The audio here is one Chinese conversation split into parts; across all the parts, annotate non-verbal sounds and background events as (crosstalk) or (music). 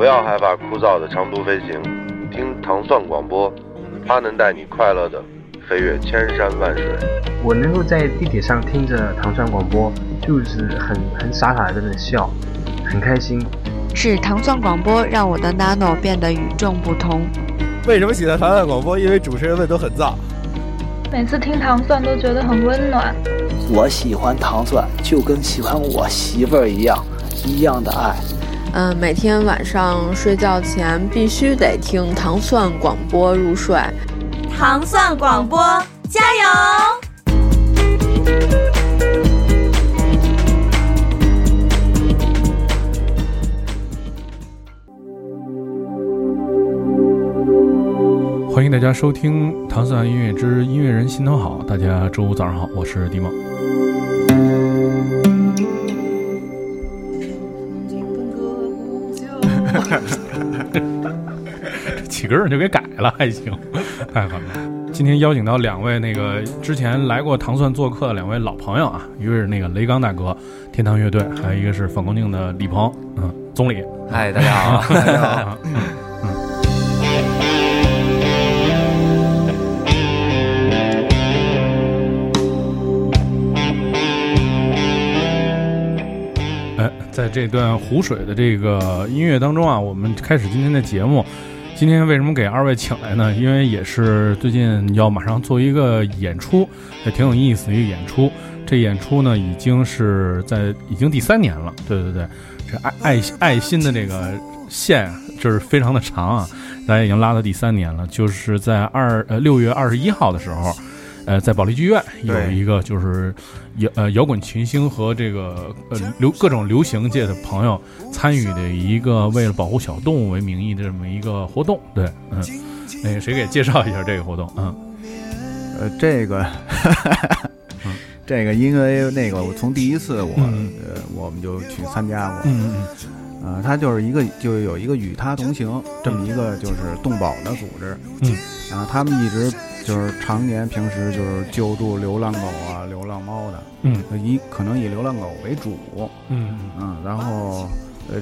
不要害怕枯燥的长途飞行，听糖蒜广播，它能带你快乐的飞越千山万水。我能够在地铁上听着糖蒜广播，就是很 (laughs) 很傻傻的在那笑，很开心。是糖蒜广播让我的 nano 变得与众不同。为什么喜欢糖蒜广播？因为主持人们都很燥。每次听糖蒜都觉得很温暖。我喜欢糖蒜，就跟喜欢我媳妇儿一样，一样的爱。嗯，每天晚上睡觉前必须得听糖蒜广播入睡。糖蒜广播，加油！欢迎大家收听《糖蒜音乐之音乐人心头好》。大家周五早上好，我是迪梦。个儿就给改了，(laughs) 还行，(laughs) 太狠了。今天邀请到两位那个之前来过糖蒜做客的两位老朋友啊，一位是那个雷刚大哥，天堂乐队，还有一个是反光镜的李鹏，嗯，总理。嗨，大家好，大家好。(laughs) 哎，在这段湖水的这个音乐当中啊，我们开始今天的节目。今天为什么给二位请来呢？因为也是最近要马上做一个演出，也挺有意思的一个演出。这演出呢，已经是在已经第三年了。对对对，这爱爱爱心的这个线就是非常的长啊，大家已经拉到第三年了。就是在二呃六月二十一号的时候。呃，在保利剧院有一个就是摇呃摇滚群星和这个呃流各种流行界的朋友参与的一个为了保护小动物为名义的这么一个活动。对，嗯，那个谁给介绍一下这个活动？嗯，呃，这个，(laughs) 这个因为那个我从第一次我呃我们就去参加过，嗯嗯呃，它就是一个就有一个与他同行这么一个就是动保的组织，嗯，然后他们一直。就是常年平时就是救助流浪狗啊、流浪猫的，嗯，以可能以流浪狗为主，嗯。嗯，然后呃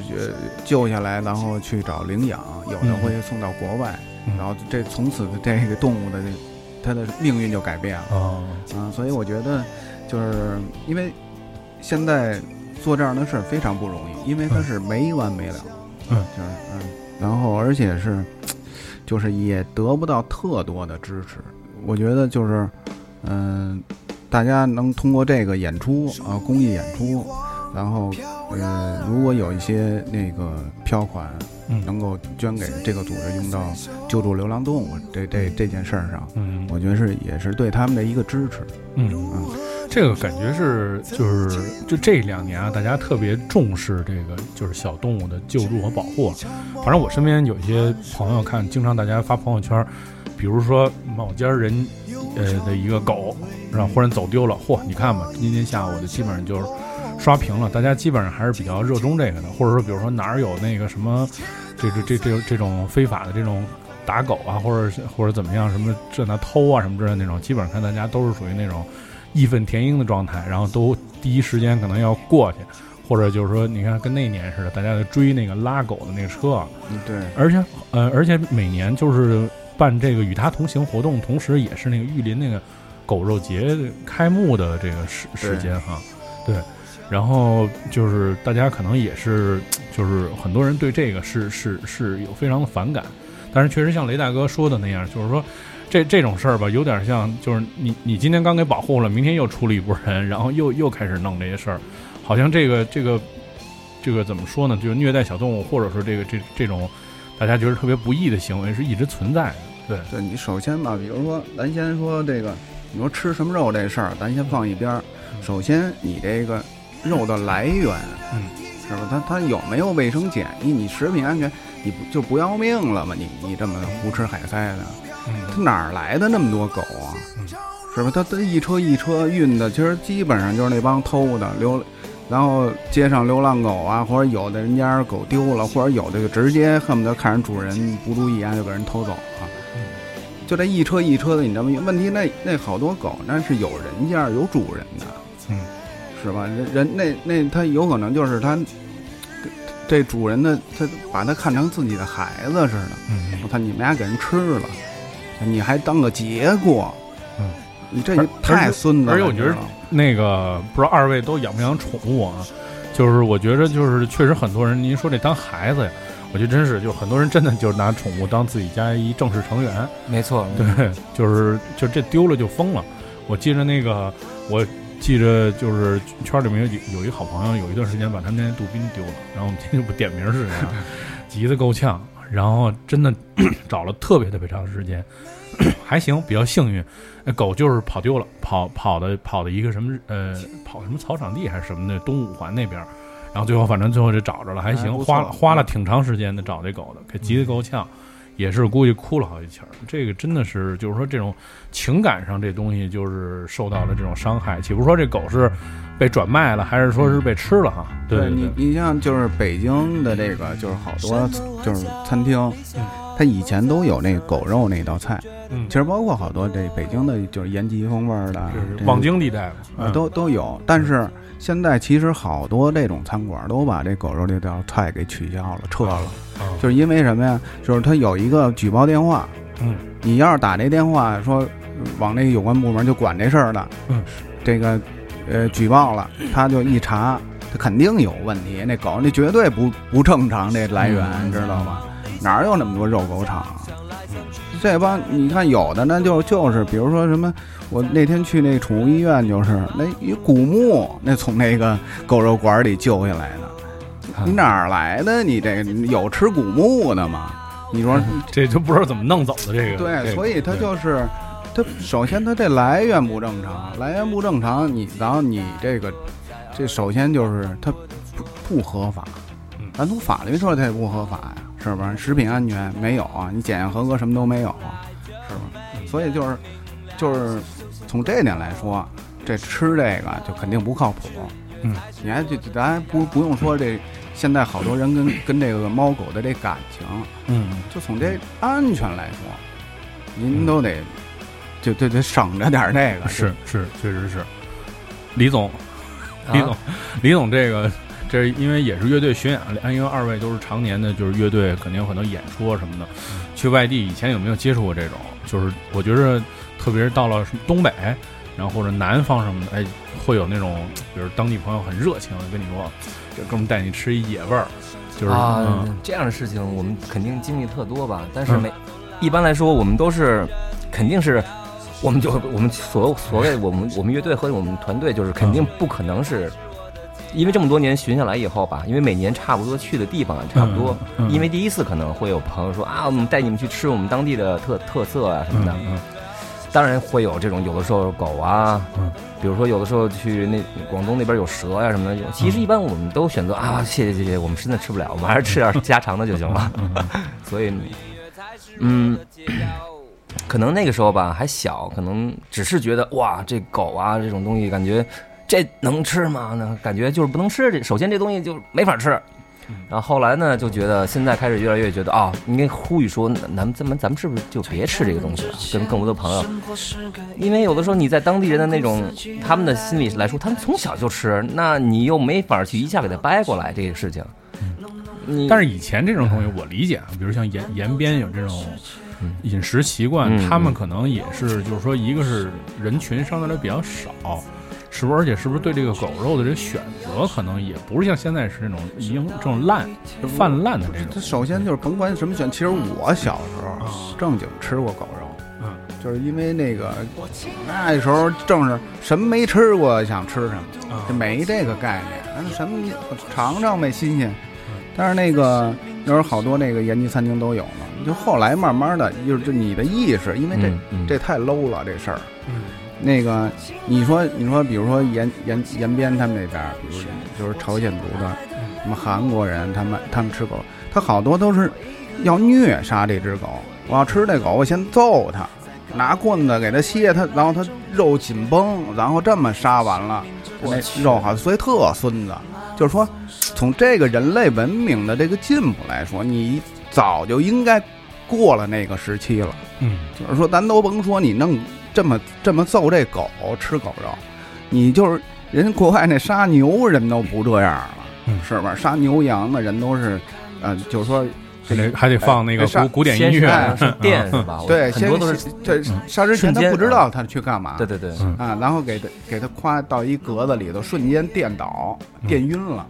救下来，然后去找领养，有的会送到国外，然后这从此这个动物的它的命运就改变了，哦，嗯，所以我觉得就是因为现在做这样的事儿非常不容易，因为它是没完没了，嗯，就是嗯，然后而且是。就是也得不到特多的支持，我觉得就是，嗯，大家能通过这个演出啊，公益演出，然后，呃，如果有一些那个票款，能够捐给这个组织，用到救助流浪动物这这这件事儿上，嗯，我觉得是也是对他们的一个支持，嗯。嗯，这个感觉是就是就这两年啊，大家特别重视这个就是小动物的救助和保护。反正我身边有一些朋友看，经常大家发朋友圈，比如说某家人呃的一个狗，然后忽然走丢了，嚯，你看吧，今天下午就基本上就是。刷屏了，大家基本上还是比较热衷这个的，或者说，比如说哪儿有那个什么，这这这这这种非法的这种打狗啊，或者或者怎么样，什么这那偷啊什么之类的那种，基本上看大家都是属于那种义愤填膺的状态，然后都第一时间可能要过去，或者就是说，你看跟那年似的，大家在追那个拉狗的那个车，嗯，对，而且呃，而且每年就是办这个与他同行活动，同时也是那个玉林那个狗肉节开幕的这个时时间哈，对。然后就是大家可能也是，就是很多人对这个是是是有非常的反感，但是确实像雷大哥说的那样，就是说这这种事儿吧，有点像就是你你今天刚给保护了，明天又出了一波人，然后又又开始弄这些事儿，好像这个这个这个怎么说呢？就是虐待小动物，或者说这个这这种大家觉得特别不义的行为是一直存在的。对，对你首先吧，比如说咱先说这个，你说吃什么肉这事儿，咱先放一边儿。首先你这个。肉的来源，嗯，是吧？它它有没有卫生检疫？你食品安全，你不就不要命了吗？你你这么胡吃海塞的，它哪儿来的那么多狗啊？是吧？它它一车一车运的，其实基本上就是那帮偷的流，然后街上流浪狗啊，或者有的人家狗丢了，或者有的就直接恨不得看人主人不注意啊，就给人偷走了。就这一车一车的，你知道吗？问题那那好多狗那是有人家有主人的，嗯。是吧？人人那那他有可能就是他，这主人的他把他看成自己的孩子似的。嗯，我操，你们家给人吃了，你还当个结果，嗯，你这太孙子了。而且我觉得那个不知道二位都养不养宠物啊？就是我觉得就是确实很多人，您说这当孩子呀，我觉得真是就很多人真的就是拿宠物当自己家一正式成员。没错，对，就是就这丢了就疯了。我记着那个，我记着就是圈里面有有一好朋友，有一段时间把他们家杜宾丢了，然后我们今天就不点名是谁，(laughs) 急得够呛。然后真的 (clears throat) 找了特别特别长时间，(clears throat) 还行，比较幸运。那狗就是跑丢了，跑跑的跑的一个什么呃，跑什么草场地还是什么的，东五环那边。然后最后反正最后就找着了，还行，花了花了挺长时间的找这狗的，给急得够呛，也是估计哭了好几气儿。这个真的是就是说这种情感上这东西就是受到了这种伤害，岂不说这狗是被转卖了，还是说是被吃了哈？对你你像就是北京的这个就是好多就是餐厅，它以前都有那狗肉那道菜，嗯，其实包括好多这北京的就是延吉风味的，望京地带的，都都有，但是。现在其实好多这种餐馆都把这狗肉这道菜给取消了，撤了，就是因为什么呀？就是他有一个举报电话，嗯，你要是打这电话说往那有关部门就管这事儿的，嗯，这个呃举报了，他就一查，他肯定有问题，那狗那绝对不不正常，这来源你知道吗？哪有那么多肉狗场？这帮你看有的呢，就就是比如说什么。我那天去那宠物医院，就是那一古墓，那从那个狗肉馆里救下来的。(laughs) 你哪儿来的？你这有吃古墓的吗？你说 (laughs) 这就不知道怎么弄走的这个。对，所以他就是他首先他这来源不正常，来源不正常，你然后你这个这首先就是它不不合法。咱从法律说它也不合法呀，是不是？食品安全没有啊，你检验合格什么都没有，是吧？所以就是就是。从这点来说，这吃这个就肯定不靠谱。嗯，你还就咱不不用说这，现在好多人跟 (coughs) 跟这个猫狗的这感情，嗯，就从这安全来说，您都得就就得省着点那个。是是，确实是。李总，(laughs) 李总，李总，这个这是因为也是乐队巡演，因为二位都是常年的，就是乐队肯定有很多演出啊什么的。去外地以前有没有接触过这种？就是我觉着。特别是到了什么东北，然后或者南方什么的，哎，会有那种，比如当地朋友很热情的跟你说，这哥们带你吃一野味儿，就是啊，这样的事情我们肯定经历特多吧。但是每一般来说，我们都是肯定是，我们就我们所所谓我们我们乐队和我们团队就是肯定不可能是，因为这么多年巡下来以后吧，因为每年差不多去的地方差不多，因为第一次可能会有朋友说啊，我们带你们去吃我们当地的特特色啊什么的。当然会有这种，有的时候狗啊，嗯，比如说有的时候去那广东那边有蛇呀什么的，其实一般我们都选择啊，谢谢谢谢，我们实在吃不了，我们还是吃点家常的就行了。(laughs) 所以，嗯，可能那个时候吧还小，可能只是觉得哇，这狗啊这种东西，感觉这能吃吗？那感觉就是不能吃。这首先这东西就没法吃。然后后来呢，就觉得现在开始越来越觉得啊，应该呼吁说，咱们咱们咱们是不是就别吃这个东西了？跟更多的朋友，因为有的时候你在当地人的那种他们的心理来说，他们从小就吃，那你又没法去一下给他掰过来这个事情。但是以前这种东西我理解啊，比如像延延边有这种饮食习惯，他们可能也是就是说，一个是人群相对来比较少。是不是？而且是不是对这个狗肉的这选择，可能也不是像现在是那种已经这种烂、泛滥的这种。它首先就是甭管什么选，其实我小时候正经吃过狗肉，嗯，就是因为那个那时候正是什么没吃过想吃什么，就没这个概念，什么尝尝呗，新鲜。但是那个那时候好多那个延吉餐厅都有嘛，就后来慢慢的，就是你的意识，因为这这太 low 了这事儿。那个，你说，你说，比如说延延延边他们那边，比如就是朝鲜族的，什么韩国人，他们他们吃狗，他好多都是要虐杀这只狗。我要吃这狗，我先揍它，拿棍子给它歇它，然后它肉紧绷，然后这么杀完了，那肉好，所以特孙子。就是说，从这个人类文明的这个进步来说，你早就应该过了那个时期了。嗯，就是说，咱都甭说你弄。这么这么揍这狗吃狗肉，你就是人国外那杀牛人都不这样了，是吧？杀牛羊的人都是，呃，就是说。还得还得放那个古古典音乐，是电是吧？对，很多都是对杀之前他不知道他去干嘛，对对对啊，然后给他给他夸到一格子里头，瞬间电倒，电晕了，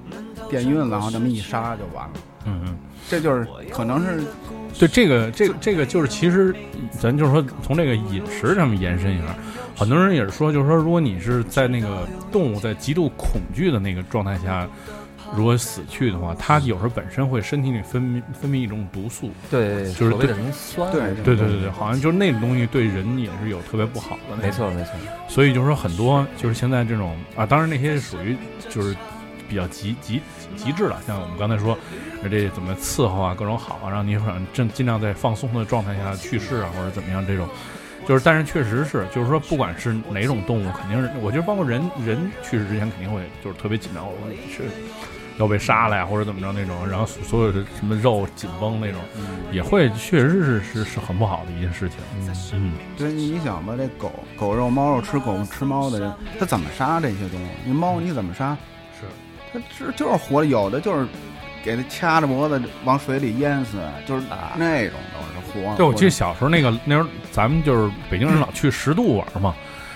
电晕，然后这么一杀就完了。嗯嗯，这就是可能是对这个这个这个就是其实咱就是说从这个饮食上面延伸一下，很多人也是说，就是说如果你是在那个动物在极度恐惧的那个状态下。如果死去的话，它有时候本身会身体里分泌分泌一种毒素，对，就是对什么酸，对对对对对，好像就是那种东西对人也是有特别不好的。没错没错，所以就是说很多就是现在这种啊，当然那些属于就是比较极极极致了，像我们刚才说，这怎么伺候啊，各种好啊，让你反正尽量在放松的状态下去世啊，或者怎么样这种，就是但是确实是就是说不管是哪种动物，肯定是我觉得包括人人去世之前肯定会就是特别紧张，我是。要被杀了呀，或者怎么着那种，然后所有的什么肉紧绷那种，也会确实是是是很不好的一件事情。嗯，对，你想吧，这狗狗肉、猫肉吃狗吃猫的人，他怎么杀这些东西？你猫你怎么杀？是，他是就是活，有的就是给它掐着脖子往水里淹死，就是那种都是活。对，我记得小时候那个那时候咱们就是北京人老去十渡玩嘛，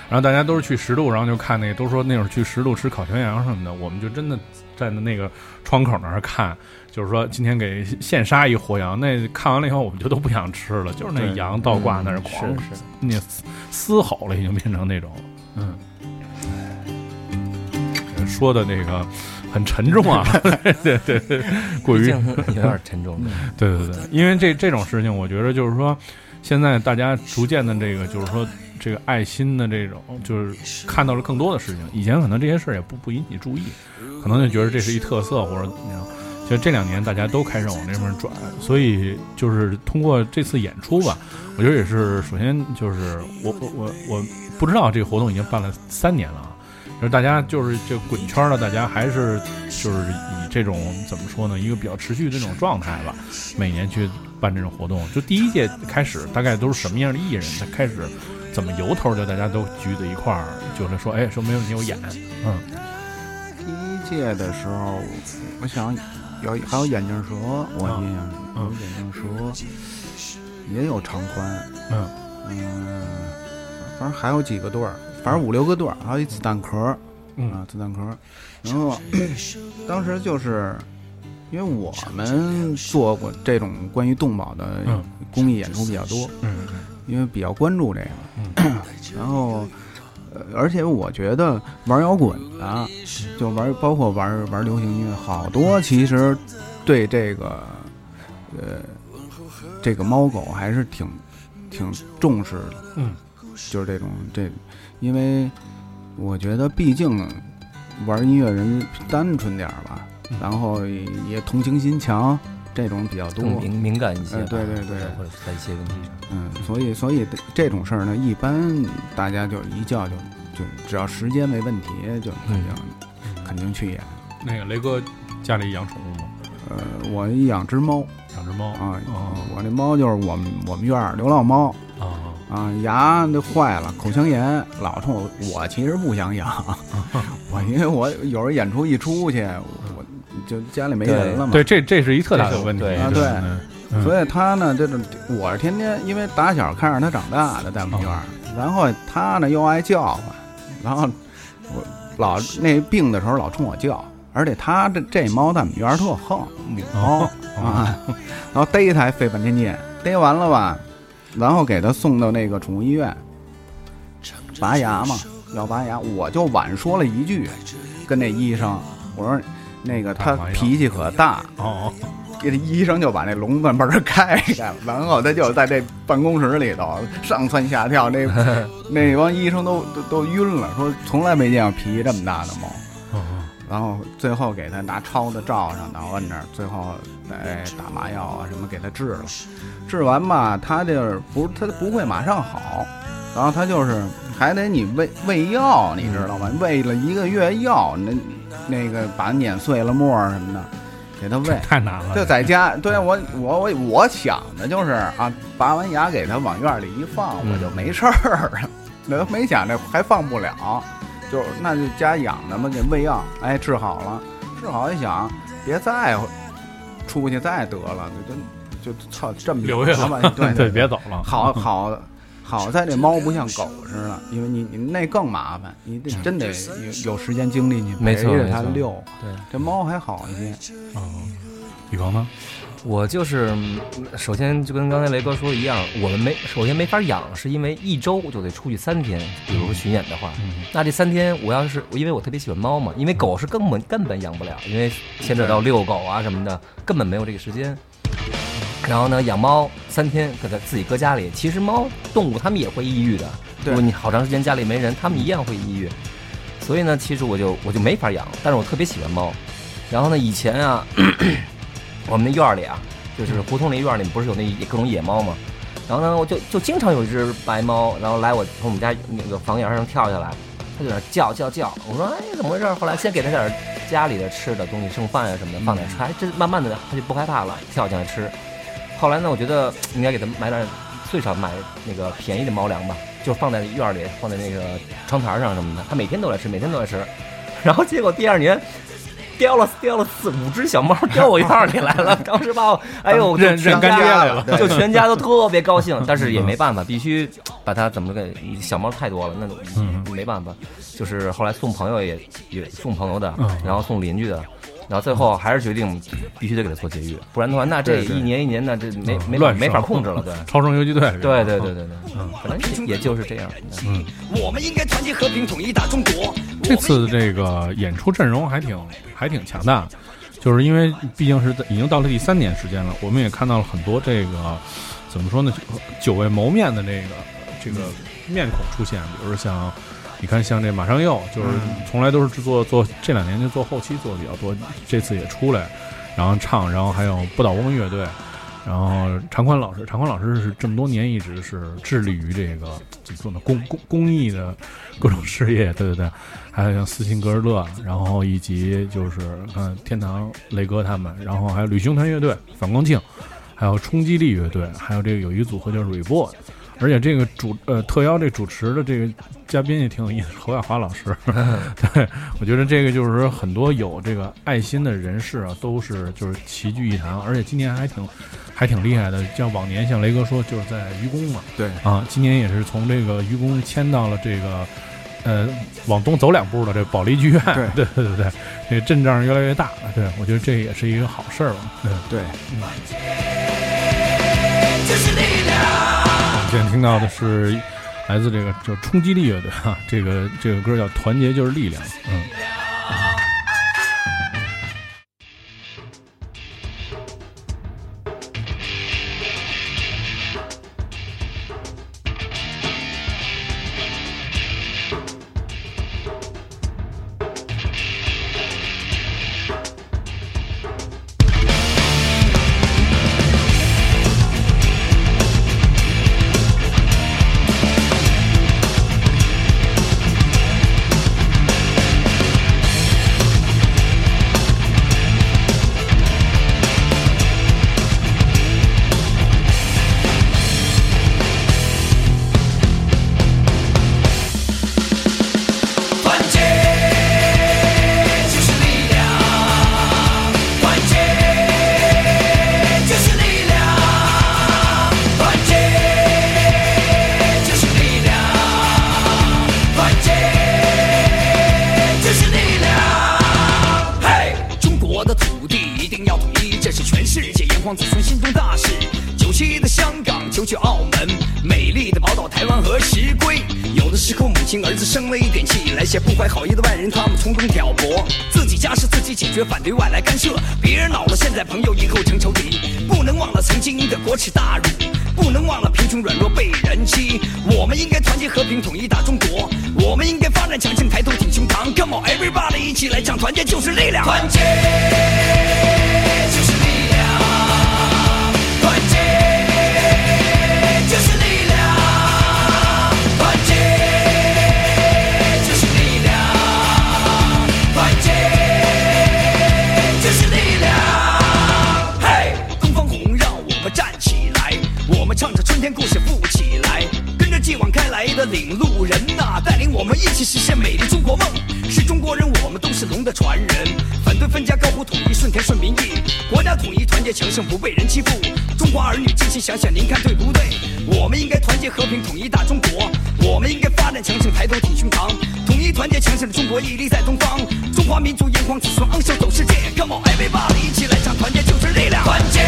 然后大家都是去十渡，然后就看那个都说那会儿去十渡吃烤全羊什么的，我们就真的。站在那个窗口那儿看，就是说今天给现杀一活羊，那看完了以后我们就都不想吃了，就是那羊倒挂那儿狂是那嘶吼了，已经变成那种，嗯，说的那个很沉重啊，对 (laughs) 对对，过于有点沉重，对对对，因为这这种事情，我觉得就是说，现在大家逐渐的这个就是说。这个爱心的这种，就是看到了更多的事情。以前可能这些事儿也不不引起注意，可能就觉得这是一特色，或者怎么样。就这两年大家都开始往这边转，所以就是通过这次演出吧，我觉得也是首先就是我我我我不知道这个活动已经办了三年了，就是大家就是这滚圈的大家还是就是以这种怎么说呢，一个比较持续的这种状态吧，每年去办这种活动。就第一届开始，大概都是什么样的艺人他开始？怎么由头就大家都聚在一块儿，就是说，哎，说没有你有演，嗯。第一届的时候，我想有还有眼镜蛇，我印象有眼镜蛇，也有长宽，嗯嗯，反正还有几个队儿，反正五六个段儿，还有一子弹壳，啊，子弹壳。然后当时就是因为我们做过这种关于动保的公益演出比较多，嗯。因为比较关注这个，(clears throat) 然后，呃，而且我觉得玩摇滚的，就玩包括玩玩流行音乐，好多其实对这个，呃，这个猫狗还是挺挺重视的。嗯，就是这种这，因为我觉得毕竟玩音乐人单纯点吧，然后也同情心强。这种比较多，敏敏感一些，对对对，或者在一些问题上，嗯，所以所以这种事儿呢，一般大家就一叫就就只要时间没问题，就肯定肯定去演。那个雷哥家里养宠物吗？呃，我养只猫，养只猫啊，我那猫就是我们我们院儿流浪猫啊啊，牙都坏了，口腔炎，老冲我。我其实不想养，(laughs) 我因为我有时候演出一出去。我就家里没人了嘛？对，这这是一特大的问题啊！对，所以他呢，这种我是天天因为打小看着他长大的在我们院儿，然后他呢又爱叫唤，然后我老那病的时候老冲我叫，而且他这这猫在我们院儿特横，母猫啊，然后逮它还费半天劲，逮完了吧，然后给他送到那个宠物医院拔牙嘛，要拔牙，我就晚说了一句，跟那医生我说。那个他脾气可大哦，这医生就把那笼子门开开了，然后他就在这办公室里头上蹿下跳，那那帮医生都都都晕了，说从来没见过脾气这么大的猫。然后最后给他拿抄子照上，然后摁那儿，最后哎打麻药啊什么给他治了，治完吧，他就是不他不会马上好，然后他就是还得你喂喂药，你知道吗？喂了一个月药那。那个把碾碎了沫什么的，给他喂 (laughs) 太难了。就在家，对我我我我想的就是啊，拔完牙给他往院里一放，我就没事儿了。(laughs) 那没想着还放不了，就那就家养的嘛，给喂药，哎，治好了，治好一想，别再出去再得了，就就就操这么留下吧，对对，别走了。好好好在这猫不像狗似的，因为你你那更麻烦，你得真得有有时间精力你陪着它遛。对，这猫还好一些。哦，李光呢？我就是首先就跟刚才雷哥说的一样，我们没首先没法养，是因为一周就得出去三天。比如说巡演的话，那这三天我要是因为我特别喜欢猫嘛，因为狗是根本根本养不了，因为牵扯到遛狗啊什么的，根本没有这个时间。然后呢，养猫三天，搁它自己搁家里，其实猫动物它们也会抑郁的。如果你好长时间家里没人，它们一样会抑郁。所以呢，其实我就我就没法养，但是我特别喜欢猫。然后呢，以前啊。我们那院里啊，就是胡同那院里不是有那各种野猫吗？然后呢，我就就经常有一只白猫，然后来我从我们家那个房檐上跳下来，它就在那叫叫叫。我说哎，怎么回事？后来先给它点家里的吃的东西，剩饭啊什么的放点吃，哎，这慢慢的它就不害怕了，跳进来吃。后来呢，我觉得应该给它买点，最少买那个便宜的猫粮吧，就放在院里，放在那个窗台上什么的，它每天都来吃，每天都来吃。(laughs) 然后结果第二年。叼了叼了四五只小猫 (laughs) 叼我院里来了，(laughs) 当时把我哎呦认认干爹来了，就全家都特别高兴，(laughs) 但是也没办法，必须把它怎么给小猫太多了，那没办法，就是后来送朋友也也送朋友的，然后送邻居的，然后最后还是决定必须得给他做节育，不然的话那这一年一年的这没没法没法控制了，对，(laughs) 超生游击队，对对对对对，嗯，反正也就是这样，嗯，我们应该团结和平统一大中国。这次这个演出阵容还挺还挺强大，就是因为毕竟是已经到了第三年时间了，我们也看到了很多这个怎么说呢，久未谋面的这个这个面孔出现，比如说像你看像这马上又，就是从来都是制作做这两年就做后期做的比较多，这次也出来，然后唱，然后还有不倒翁乐队。然后常宽老师，常宽老师是这么多年一直是致力于这个怎么说呢，公公公益的各种事业，对对对，还有像斯琴格日乐，然后以及就是看天堂雷哥他们，然后还有旅行团乐队反光镜，还有冲击力乐队，还有这个有一个组合叫 Reboy，而且这个主呃特邀这主持的这个嘉宾也挺有意思，侯亚华老师，(laughs) 对我觉得这个就是说很多有这个爱心的人士啊，都是就是齐聚一堂，而且今年还挺。还挺厉害的，像往年像雷哥说，就是在愚公嘛。对啊，今年也是从这个愚公迁到了这个，呃，往东走两步的这保利剧院。(laughs) 对对对对对，这个阵仗越来越大。对，我觉得这也是一个好事儿吧。对对。我们现在听到的是来自这个叫冲击力乐队啊，这个这个歌叫《团结就是力量》。嗯。儿子生了一点气，来些不怀好意的外人，他们从中挑拨。自己家事自己解决反对外来干涉，别人恼了，现在朋友，以后成仇敌。不能忘了曾经的国耻大辱，不能忘了贫穷软弱被人欺。我们应该团结和平统一大中国，我们应该发展强盛抬头挺胸膛。Come on everybody，一起来唱，团结就是力量。团结就是力量。天故事富起来，跟着继往开来的领路人呐，带领我们一起实现美丽中国梦。是中国人，我们都是龙的传人。反对。分家，高呼统一，顺天顺民意。国家统一，团结强盛，不被人欺负。中华儿女，静心想想，您看对不对？我们应该团结和平，统一大中国。我们应该发展强盛，抬头挺胸膛。统一团结强盛的中国，屹立在东方。中华民族炎黄子孙，昂首走世界。Come on everybody，一起来唱，团结就是力量。团结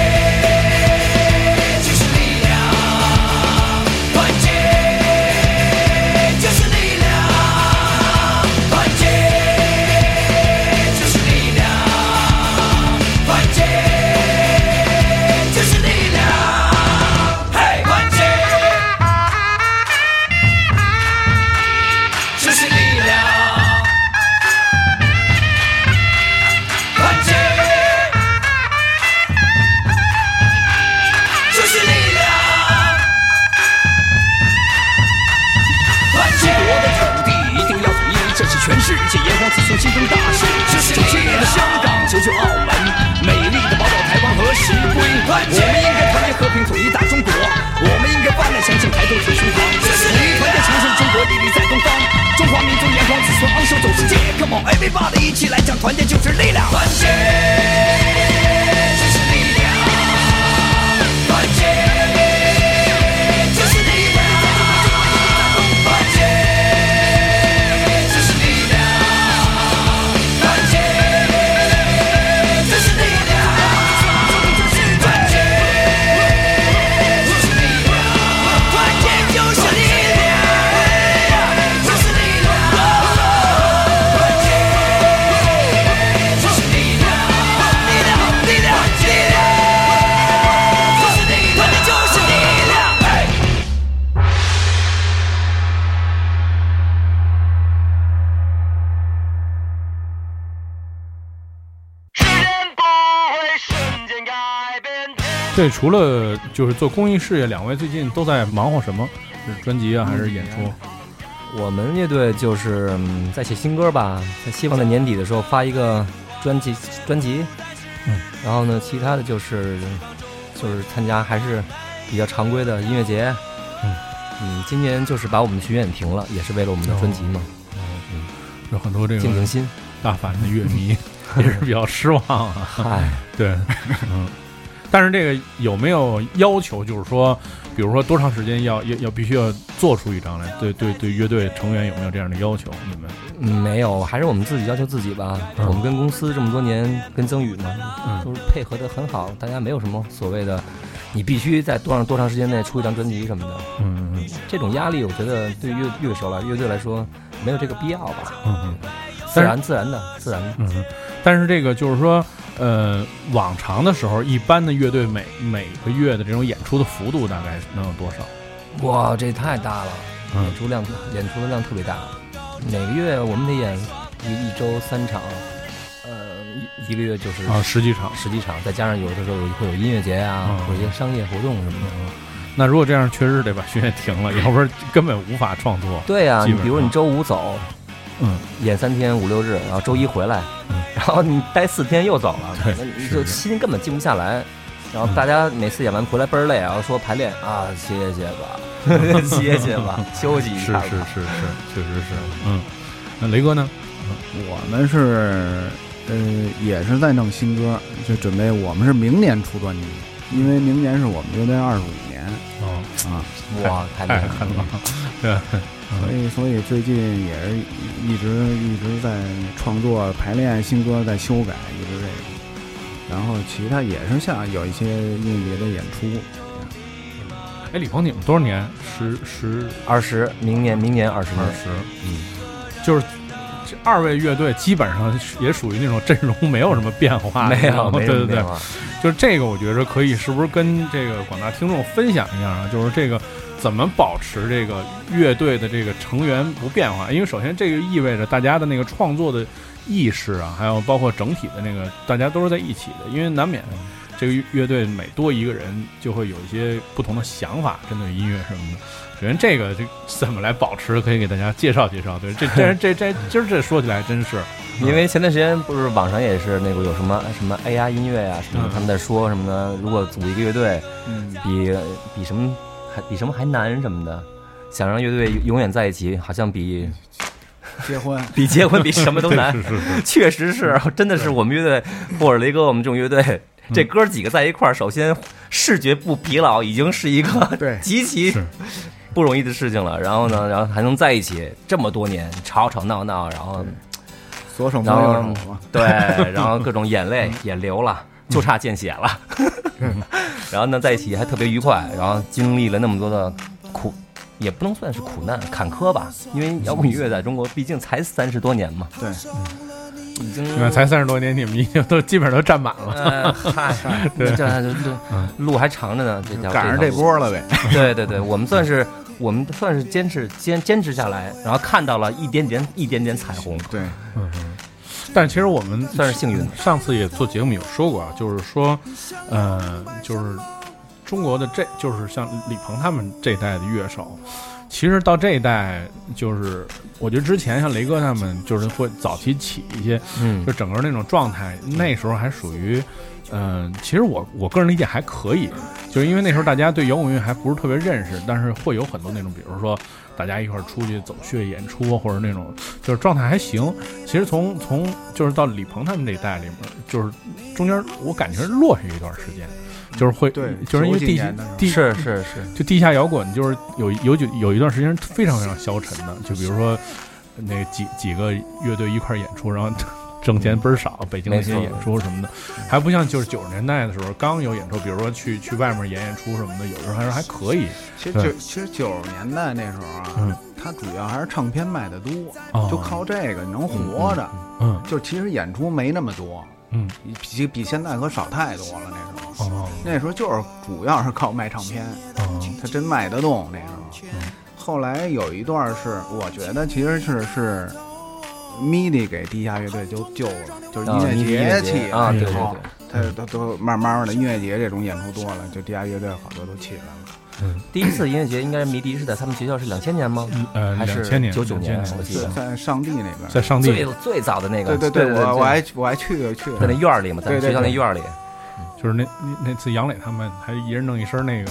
Come on everybody，一起来讲，团结就是力量。团结对，除了就是做公益事业，两位最近都在忙活什么？是专辑啊，还是演出？我们乐队就是嗯在写新歌吧，在希望在年底的时候发一个专辑专辑。嗯，然后呢，其他的就是就是参加还是比较常规的音乐节。嗯嗯，今年就是把我们的巡演停了，也是为了我们的专辑嘛。嗯，有很多这个静静心大凡的乐迷 (laughs) 也是比较失望啊。嗨，对，嗯。但是这个有没有要求？就是说，比如说多长时间要要要必须要做出一张来？对对对，乐队成员有没有这样的要求？你们？嗯，没有，还是我们自己要求自己吧。嗯我们跟公司这么多年，跟曾宇嘛，嗯都是配合的很好，大家没有什么所谓的，你必须在多长多长时间内出一张专辑什么的。嗯嗯这种压力，我觉得对于乐乐手来乐队来说没有这个必要吧。嗯嗯，自然自然的自然的。嗯，但是这个就是说，呃，往常的时候，一般的乐队每每个月的这种演出的幅度大概能有多少？哇，这太大了，嗯演出量演出的量特别大，每个月我们得演一一周三场，呃，一一个月就是啊十几场十几场，再加上有的时候有会有音乐节啊，嗯或者一些商业活动什么的。那如果这样，确实得把巡演停了，(laughs) 要不然根本无法创作。对呀、基本上你比如你周五走，嗯，演三天五六日，然后周一回来，嗯。然后你待四天又走了，你就心根本静不下来。然后大家每次演完回来倍儿累，然后说排练啊，歇歇吧，(laughs) 歇歇吧，(laughs) 休息一下是。是是是，确实是。嗯，那雷哥呢？我们是呃也是在弄新歌，就准备我们是明年出专辑，因为明年是我们乐队二十五年。哦。啊，哇，太厉害了，对，所以所以最近也是一直一直在创作排练新歌，在修改，一直这个。然后其他也是像有一些硬别的演出，哎，李鹏，你们多少年？十十二十，明年明年二十年，二十，嗯，就是这二位乐队基本上也属于那种阵容没有什么变化，没你知道有对对对就是这个，我觉着可以，是不是跟这个广大听众分享一下啊？就是这个怎么保持这个乐队的这个成员不变化？因为首先这个意味着大家的那个创作的意识啊，还有包括整体的那个，大家都是在一起的，因为难免。这个乐队每多一个人，就会有一些不同的想法，针对音乐什么的。首先，这个这怎么来保持，可以给大家介绍介绍。对，这这这这今儿这说起来真是，因为前段时间不是网上也是那个有什么什么 AI 音乐啊、什么，他们在说什么呢？如果组一个乐队，嗯，比比什么还比什么还难什么的，想让乐队永远在一起，好像比结婚 (laughs) 比结婚比什么都难是是是，确实是，真的是我们乐队或者雷哥我们这种乐队，这哥几个在一块儿，首先视觉不疲劳，已经是一个对 (laughs) 极其不容易的事情了。然后呢，然后还能在一起这么多年，吵吵闹闹，然后左手摸然后右手嘛，对，然后各种眼泪也流了，就差见血了。(laughs) 然后呢，在一起还特别愉快，然后经历了那么多的苦，也不能算是苦难坎坷吧，因为摇滚乐在中国毕竟才三十多年嘛，对，已经你看才三十多年，你们已经都基本上都占满了。呃，(laughs) 嗨，对。这这路路还长着呢，这条赶上这波了呗。对对对，我们算是我们算是坚持坚坚持下来，然后看到了一点点一点点彩虹，对，嗯但其实我们算是幸运的。上次也做节目有说过啊，就是说，呃，就是中国的这就是像李鹏他们这一代的乐手，其实到这一代，就是我觉得之前像雷哥他们，就是会早期起一些，嗯就整个那种状态，那时候还属于。嗯、其实我我个人理解还可以，就是因为那时候大家对摇滚乐还不是特别认识，但是会有很多那种，比如说大家一块儿出去走穴演出，或者那种就是状态还行。其实从从就是到李鹏他们这一代里面，就是中间我感觉落下一段时间，就是会对就是因为地地是是是，就地下摇滚，就是有有几有一段时间非常非常消沉的，就比如说那几几个乐队一块儿演出，然后挣钱倍儿少，北京那些演出什么的，还不像就是九十年代的时候刚有演出，比如说去去外面演演出什么的，有时候还是还可以。其实其实九十年代那时候啊，嗯它主要还是唱片卖的多，哦就靠这个能活着。嗯就其实演出没那么多，嗯比比现在可少太多了。那时候，哦那时候就是主要是靠卖唱片，哦它真卖得动。那时候，后来有一段是，我觉得其实是是。MIDI 给地下乐队就救了，就是啊音乐 MIDI 音乐节起啊对对对，他他都慢慢的音乐节这种演出多了，就地下乐队好多都起来了。第一次音乐节应该是迷笛是在他们学校是两千年吗？呃还是2000年九九年？2000年我记得。在在上帝那边，在上帝。最最早的那个，对对对，我我还我还去去在那院儿里嘛，在学校那院儿里，就是那那那次杨磊他们还一人弄一身那个，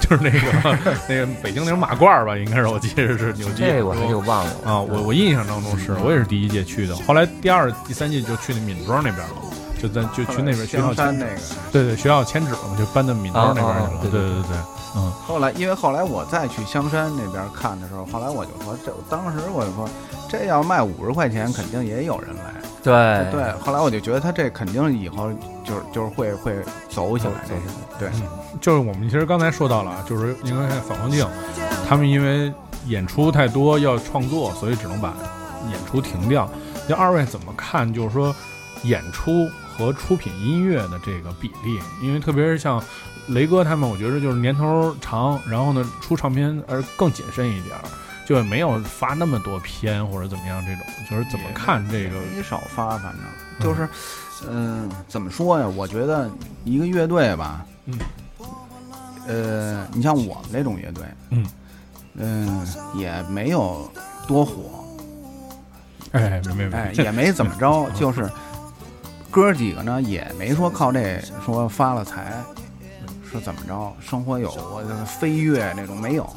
就是那个 (laughs) 那个北京那种马褂吧，应该是我记得是牛津。这我还就忘了啊，我我印象当中是我也是第一届去的，后来第二、第三届就去那闵庄那边了，就在就去那边学校签那个。对对，学校迁址了嘛，就搬到闵庄那边去了。啊啊啊对对对对，嗯，后来，因为后来我再去香山那边看的时候，后来我就说，这当时我就说，这要卖五十块钱，肯定也有人来。对对，后来我就觉得他这肯定以后就是就是会会走起来这个。对，就是我们其实刚才说到了，啊就是应该看反光镜，他们因为演出太多要创作，所以只能把演出停掉。那二位怎么看？就是说演出和出品音乐的这个比例，因为特别是像雷哥他们，我觉得就是年头长，然后呢出唱片而更谨慎一点儿，就也没有发那么多片或者怎么样这种，就是怎么看这个？没少发，反正。就是，嗯、怎么说呀？我觉得一个乐队吧，嗯，呃，你像我们这种乐队，嗯，嗯、也没有多火，哎，没没没，哎，也没怎么着，(laughs) 就是哥几个呢，也没说靠这说发了财，说怎么着，生活有我飞跃那种没有。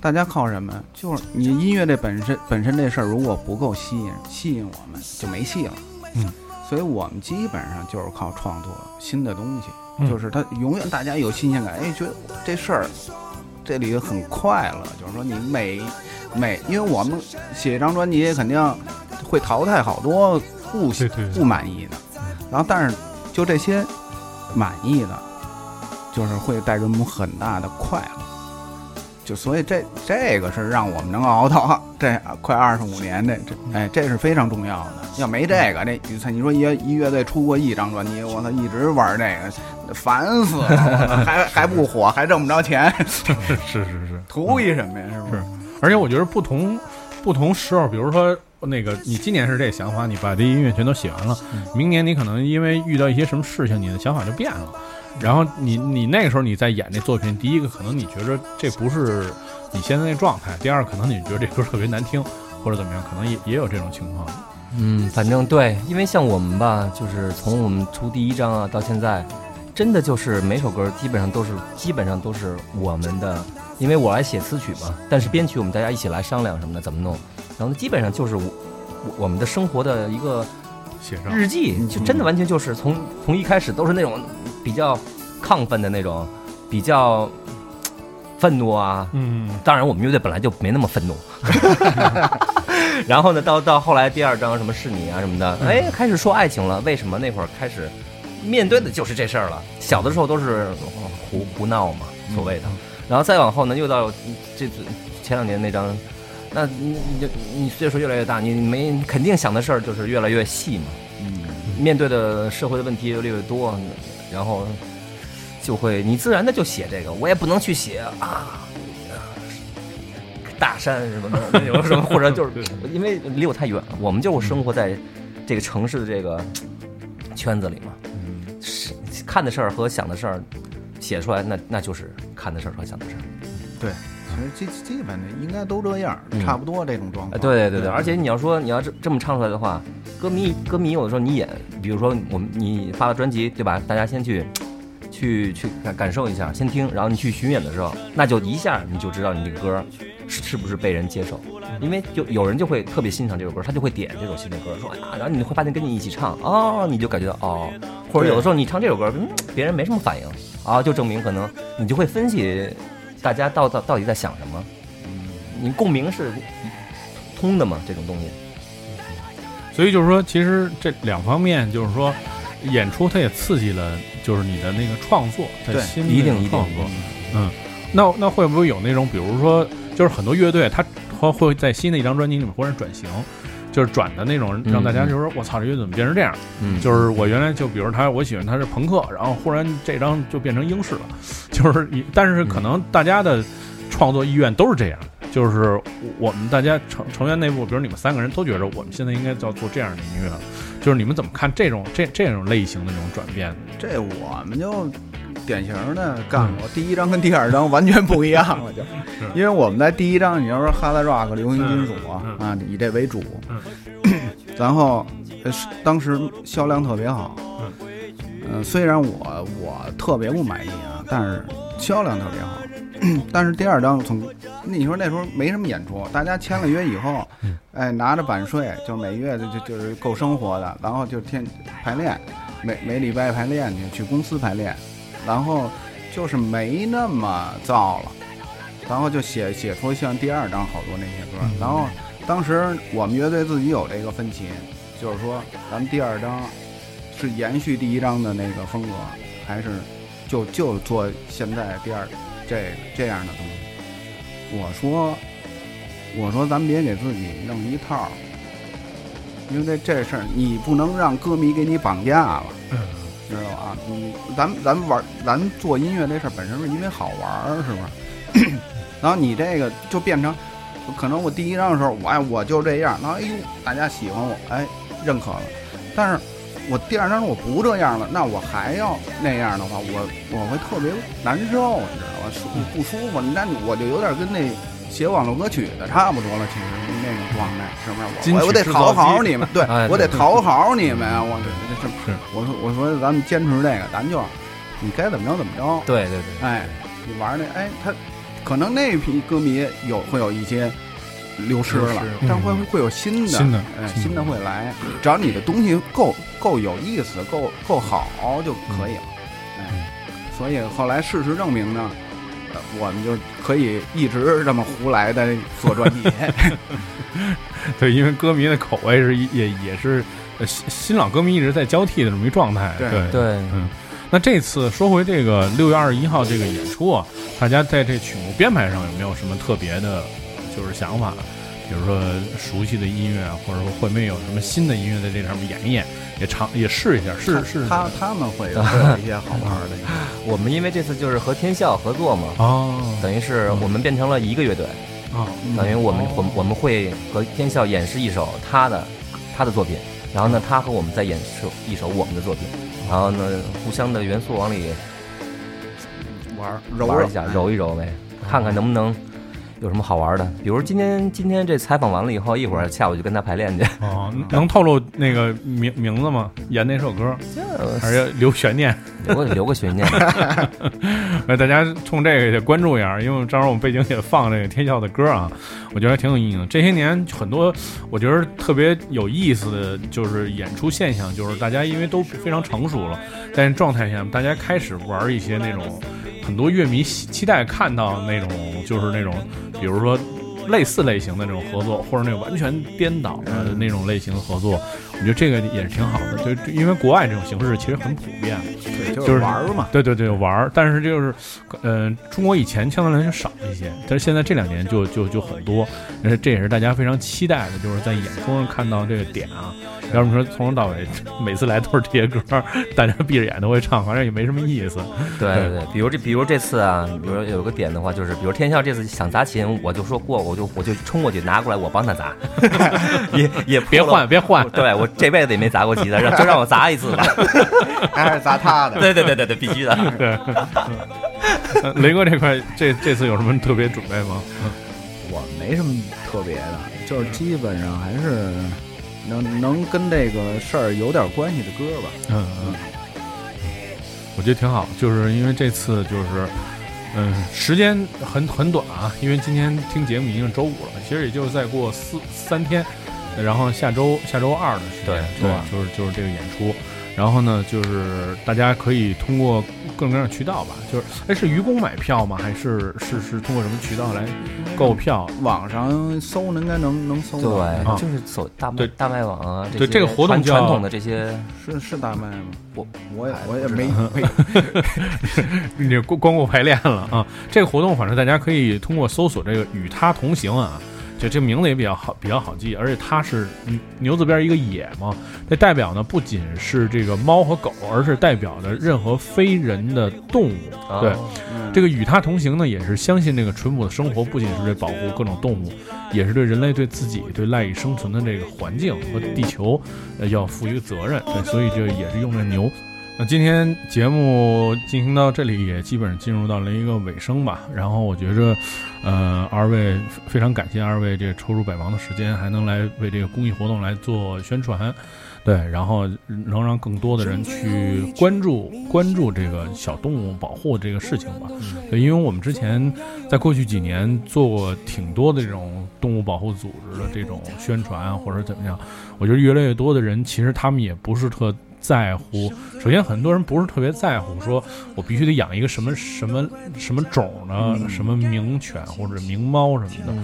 大家靠什么？就是你音乐这本身本身这事儿，如果不够吸引吸引我们，就没戏了。嗯，所以我们基本上就是靠创作新的东西，嗯就是它永远大家有新鲜感，哎，觉得这事儿这里很快乐，就是说你每每，因为我们写一张专辑肯定会淘汰好多不不满意的，然后但是就这些满意的，就是会带给我们很大的快乐。就所以这这个是让我们能熬到这快二十五年，的这哎这是非常重要的。要没这个，这你说一一乐队出过一张专辑，我操，一直玩这个，烦死了，还 (laughs) 还不火，还挣不着钱，(laughs) 是是是，图一什么呀？是不是？而且我觉得不同不同时候，比如说那个你今年是这想法，你把这音乐全都写完了，明年你可能因为遇到一些什么事情，你的想法就变了。然后你你那个时候你在演这作品，第一个可能你觉得这不是你现在那状态，第二可能你觉得这歌特别难听或者怎么样，可能也也有这种情况。嗯，反正对，因为像我们吧，就是从我们出第一张啊到现在，真的就是每首歌基本上都是基本上都是我们的因为我来写词曲嘛，但是编曲我们大家一起来商量什么的怎么弄，然后基本上就是我我们的生活的一个写上。日记，就真的完全就是从从一开始都是那种比较亢奋的那种，比较愤怒啊，嗯，当然我们乐队本来就没那么愤怒，(laughs) 然后呢，到到后来第二章什么是你啊什么的，哎，开始说爱情了，为什么那会儿开始面对的就是这事儿了？小的时候都是胡胡闹嘛，所谓的，然后再往后呢，又到这次前两年那张，那你你就你岁数越来越大，你没肯定想的事儿就是越来越细嘛，嗯，面对的社会的问题越来越多，然后就会你自然的就写这个，我也不能去写啊。大山什么的，那种什么，或者就是因为离我太远了，我们就生活在这个城市的这个圈子里嘛。是看的事儿和想的事儿写出来，那那就是看的事儿和想的事儿。对，其实基基本的应该都这样，差不多这种状况。对对对对，而且你要说你要这这么唱出来的话，歌迷歌迷有的时候你演，比如说我们你发了专辑对吧？大家先去。去去感感受一下，先听，然后你去巡演的时候，那就一下你就知道你这个歌是不是被人接受，因为就有人就会特别欣赏这首歌，他就会点这首新的歌，说啊，然后你会发现跟你一起唱，哦，你就感觉到哦，或者有的时候你唱这首歌，嗯，别人没什么反应，啊，就证明可能你就会分析大家到到到底在想什么，你共鸣是通的吗，这种东西。所以就是说，其实这两方面就是说。演出它也刺激了，就是你的那个创作，在新一定创作，嗯，那那会不会有那种，比如说，就是很多乐队，他会会在新的一张专辑里面忽然转型，就是转的那种，让大家就是说我操，这乐队怎么变成这样？嗯，就是我原来就比如他，我喜欢他是朋克，然后忽然这张就变成英式了，就是但是可能大家的创作意愿都是这样，就是我们大家成成员内部，比如你们三个人都觉得我们现在应该要做这样的音乐。就是你们怎么看这种这这种类型的这种转变？这我们就典型的干过，第一张跟第二张完全不一样了，就因为我们在第一张，你要说哈拉 rock 流行金属啊啊，以这为主，然后当时销量特别好，嗯，虽然我我特别不满意啊，但是销量特别好。(clears throat) 但是第二张从，你说那时候没什么演出，大家签了约以后，哎，拿着版税，就每月就就就是够生活的，然后就天排练，每每礼拜排练去，去公司排练，然后就是没那么燥了，然后就写写出像第二张好多那些歌，然后当时我们乐队自己有这个分歧，就是说咱们第二张是延续第一张的那个风格，还是就就做现在第二。这这样的东西，我说，我说咱别给自己弄一套，因为这这事儿你不能让歌迷给你绑架了，知道吧？你咱咱玩咱做音乐这事儿本身是因为好玩儿，是不是？(coughs) 然后你这个就变成，可能我第一张的时候，我哎我就这样，然后哎呦大家喜欢我，哎认可了，但是。我第二张我不这样了，那我还要那样的话，我我会特别难受，你知道吧？舒不舒服？那我就有点跟那写网络歌曲的差不多了，其实那种状态，是不是？我我得讨好你们，对我得讨好你们啊！我这这是，我说我说咱们坚持这个，咱就你该怎么着怎么着。对对对，哎，你玩那哎，他可能那批歌迷有会有一些。流失了，但会会有新的，新的，哎，新的会来。只要你的东西够够有意思，够够好就可以了。哎，所以后来事实证明呢，我们就可以一直这么胡来的做专辑。(laughs) 对，因为歌迷的口味是也也是新新老歌迷一直在交替的这么一状态。对对，嗯。那这次说回这个六月二十一号这个演出啊，大家在这曲目编排上有没有什么特别的？就是想法，比如说熟悉的音乐，或者说会不会有什么新的音乐在这上面演一演，也尝也试一下，试试。他他们会有一些好玩的。(laughs) 我们因为这次就是和天笑合作嘛，哦，等于是我们变成了一个乐队，啊，等于我们我们我们会和天笑演示一首他的他的作品，然后呢，他和我们再演示一首我们的作品，然后呢，互相的元素往里玩揉一下，揉一揉呗，看看能不能。有什么好玩的？比如今天今天这采访完了以后，一会儿下午就跟他排练去。哦，能透露那个名名字吗？演哪首歌？还是要留悬念？留个留个悬念。哎，(laughs) 大家冲这个也关注一下，因为正好我们背景也放这个天笑的歌啊，我觉得还挺有意义的。这些年很多我觉得特别有意思的就是演出现象，就是大家因为都非常成熟了，但是状态下，大家开始玩一些那种很多乐迷期待看到那种，就是那种，比如说。类似类型的那种合作，或者那种完全颠倒的那种类型的合作，我觉得这个也是挺好的。就因为国外这种形式其实很普遍，对，就是玩嘛。对对对，玩。但是就是，嗯，中国以前相对来说少一些，但是现在这两年就就就很多。这这也是大家非常期待的，就是在演出上看到这个点啊。要么说从头到尾每次来都是这些歌，大家闭着眼都会唱，反正也没什么意思。(laughs) 对对，比如这比如这次啊，比如有个点的话，就是比如天笑这次想砸琴，我就说过，我就我就冲过去拿过来，我帮他砸，(laughs) 也也别换别换。对我这辈子也没砸过吉他，让就让我砸一次吧，(laughs) 还是砸他的。对对对对对，必须的。(laughs) 对。雷哥这块这这次有什么特别准备吗？我没什么特别的，就是基本上还是。能能跟这个事儿有点关系的歌吧？嗯嗯，我觉得挺好，就是因为这次就是，嗯，时间很很短啊，因为今天听节目已经是周五了，其实也就是再过四三天，然后下周下周二的时间，对，就是就是这个演出。然后呢，就是大家可以通过各种各样的渠道吧，就是哎，是愚公买票吗？还是是是通过什么渠道来购票？网上搜应该能能搜对，就是搜大卖大卖网啊。对这个活动传统的这些是是大麦吗？我我也我也没 (laughs) (laughs) 你光光顾排练了啊。这个活动反正大家可以通过搜索这个与他同行啊。就这名字也比较好，比较好记，而且它是牛字边一个野嘛，这代表呢不仅是这个猫和狗，而是代表的任何非人的动物。对，这个与它同行呢，也是相信这个淳朴的生活不仅是这保护各种动物，也是对人类对自己对赖以生存的这个环境和地球，呃，要负一个责任。对，所以这也是用这牛。那今天节目进行到这里，也基本上进入到了一个尾声吧。然后我觉着，呃，二位非常感谢二位这抽出百忙的时间，还能来为这个公益活动来做宣传，对，然后能让更多的人去关注关注这个小动物保护这个事情吧。对，因为我们之前在过去几年做过挺多的这种动物保护组织的这种宣传啊，或者怎么样，我觉得越来越多的人其实他们也不是特。在乎，首先很多人不是特别在乎，说我必须得养一个什么什么什么种的，什么名犬或者名猫什么的。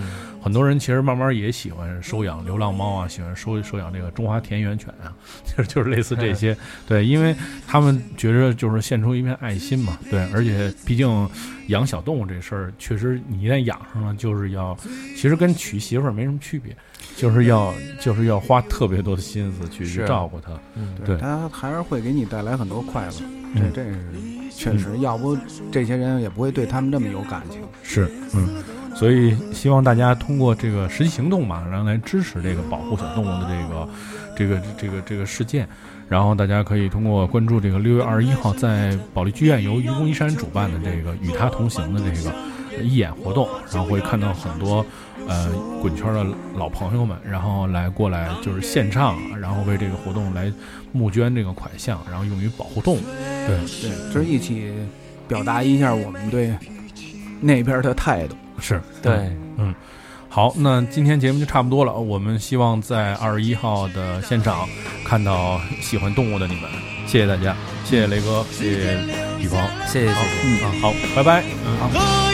很多人其实慢慢也喜欢收养流浪猫啊，喜欢收收养这个中华田园犬啊，(laughs) 就是就是类似这些。(laughs) 对，因为他们觉着就是献出一片爱心嘛。对，而且毕竟养小动物这事儿，确实你一旦养上了，就是要其实跟娶媳妇儿没什么区别。就是要就是要花特别多的心思去去照顾它，对，它还是会给你带来很多快乐，这这是确实，要不这些人也不会对他们这么有感情。是，嗯，所以希望大家通过这个实际行动嘛，然后来支持这个保护小动物的这个这个这个这个事件，然后大家可以通过关注这个六月二十一号在保利剧院由愚公移山主办的这个与他同行的这个义演活动，然后会看到很多。呃，滚圈的老朋友们，然后来过来就是献唱，然后为这个活动来募捐这个款项，然后用于保护动物。对对，就是一起表达一下我们对那边的态度。是对，嗯，好，那今天节目就差不多了。我们希望在二十一号的现场看到喜欢动物的你们。谢谢大家，谢谢雷哥，谢谢雨鹏，谢谢谢谢，嗯，好，拜拜，嗯，好。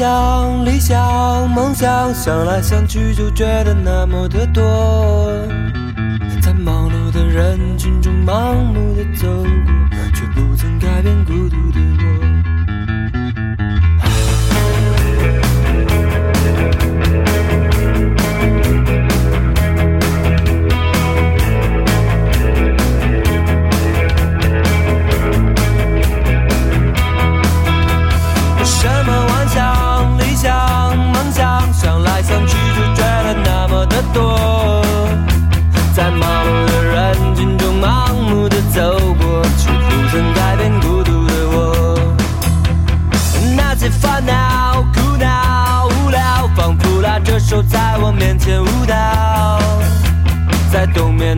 想理想梦想，想来想去就觉得那么的多。在忙碌的人群中盲目的走过，却不曾改变固。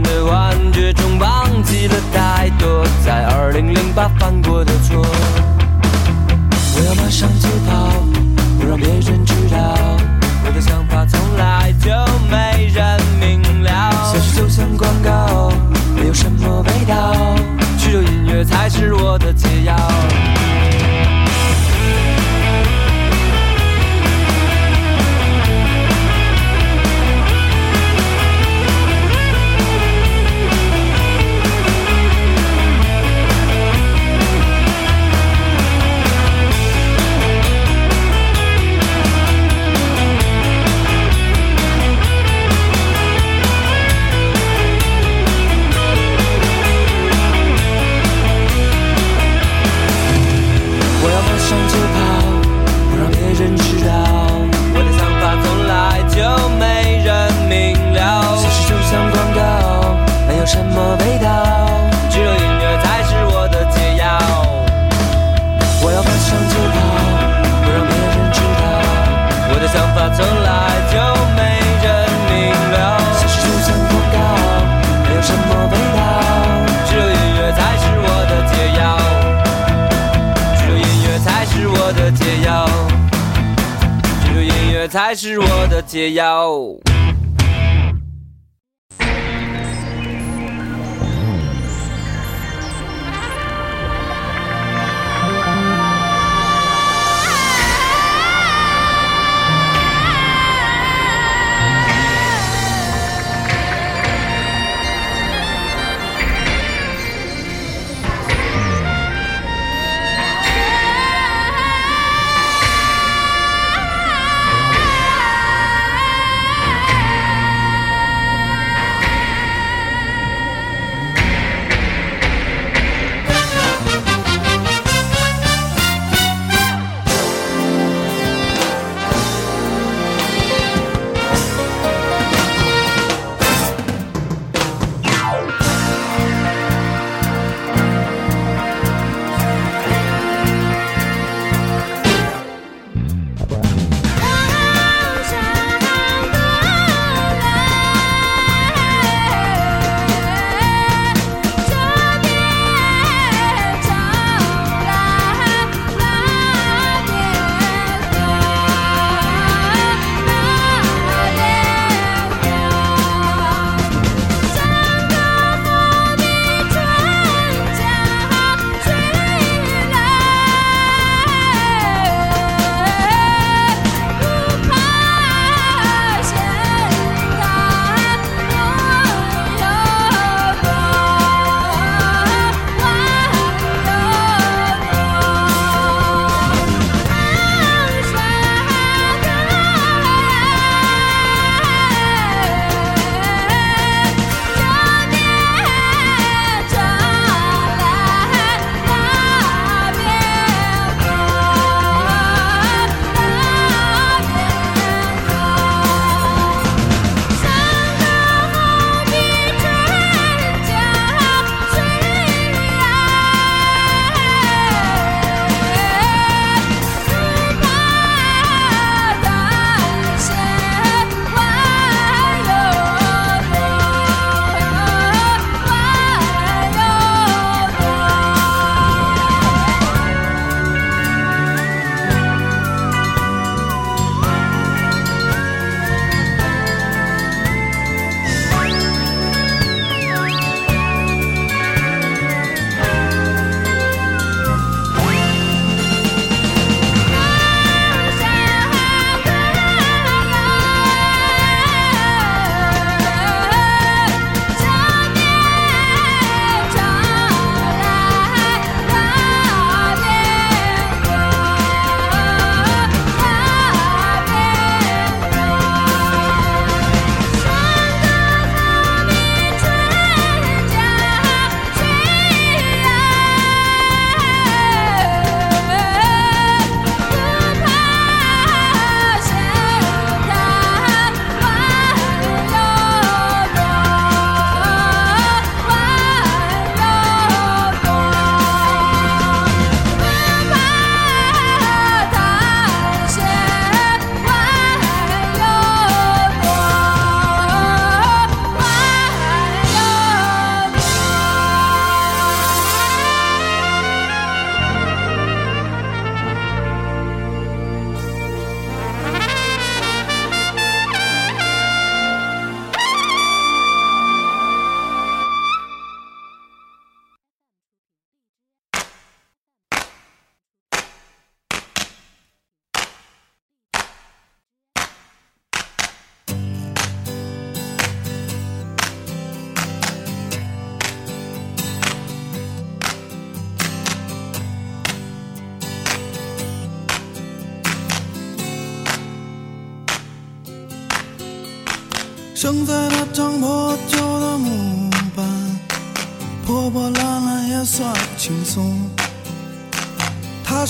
的幻觉中忘记了太多在二零零八翻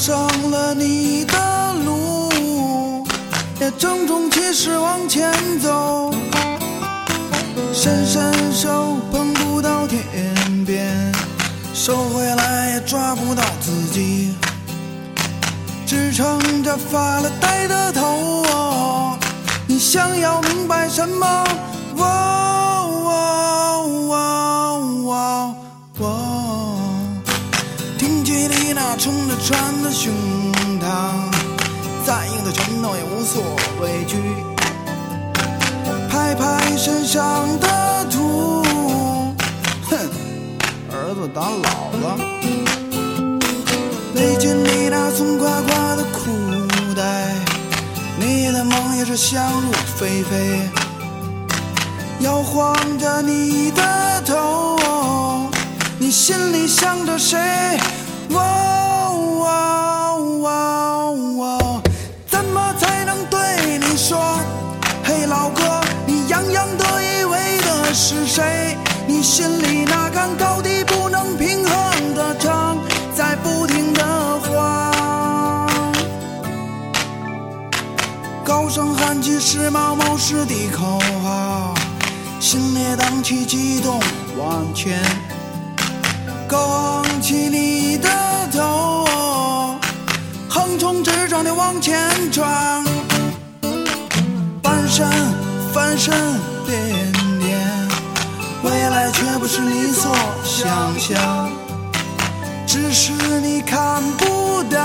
上了你的路，也郑重其事往前走。伸伸手碰不到天边，收回来也抓不到自己，支撑着发了呆的头。你想要明白什么？穿的胸膛，再硬的拳头也无所畏惧。拍拍身上的土，哼，儿子打老子。勒紧你那松垮垮的裤带，你的梦也是想入非非。摇晃着你的头，你心里想着谁？是谁？你心里那杆高低不能平衡的秤，在不停的晃。高声喊起时髦谋士的口号，心里荡起激动往前，高昂起你的头，横冲直撞的往前闯。翻身，翻身，点点，未来却不是你所想象，只是你看不到，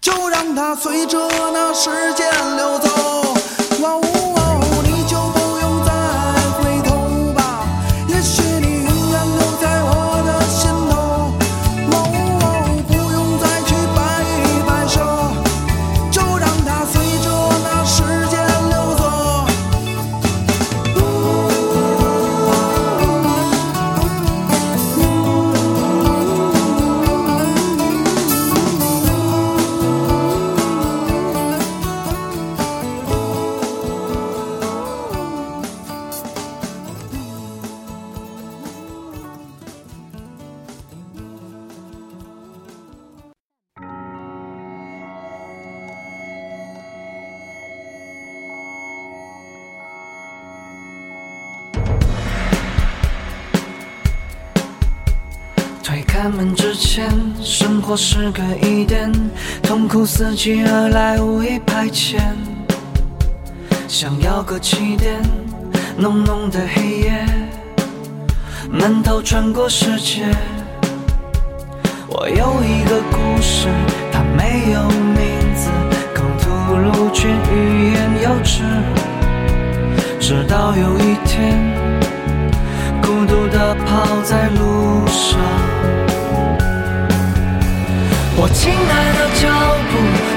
就让它随着那时间流走。哦，活是个疑点，痛苦伺机而来，无意排遣。想要个起点，浓浓的黑夜，闷头穿过世界。我有一个故事，它没有名字，更吐露却欲言又止。直到有一天，孤独地跑在路上。我亲爱的脚步，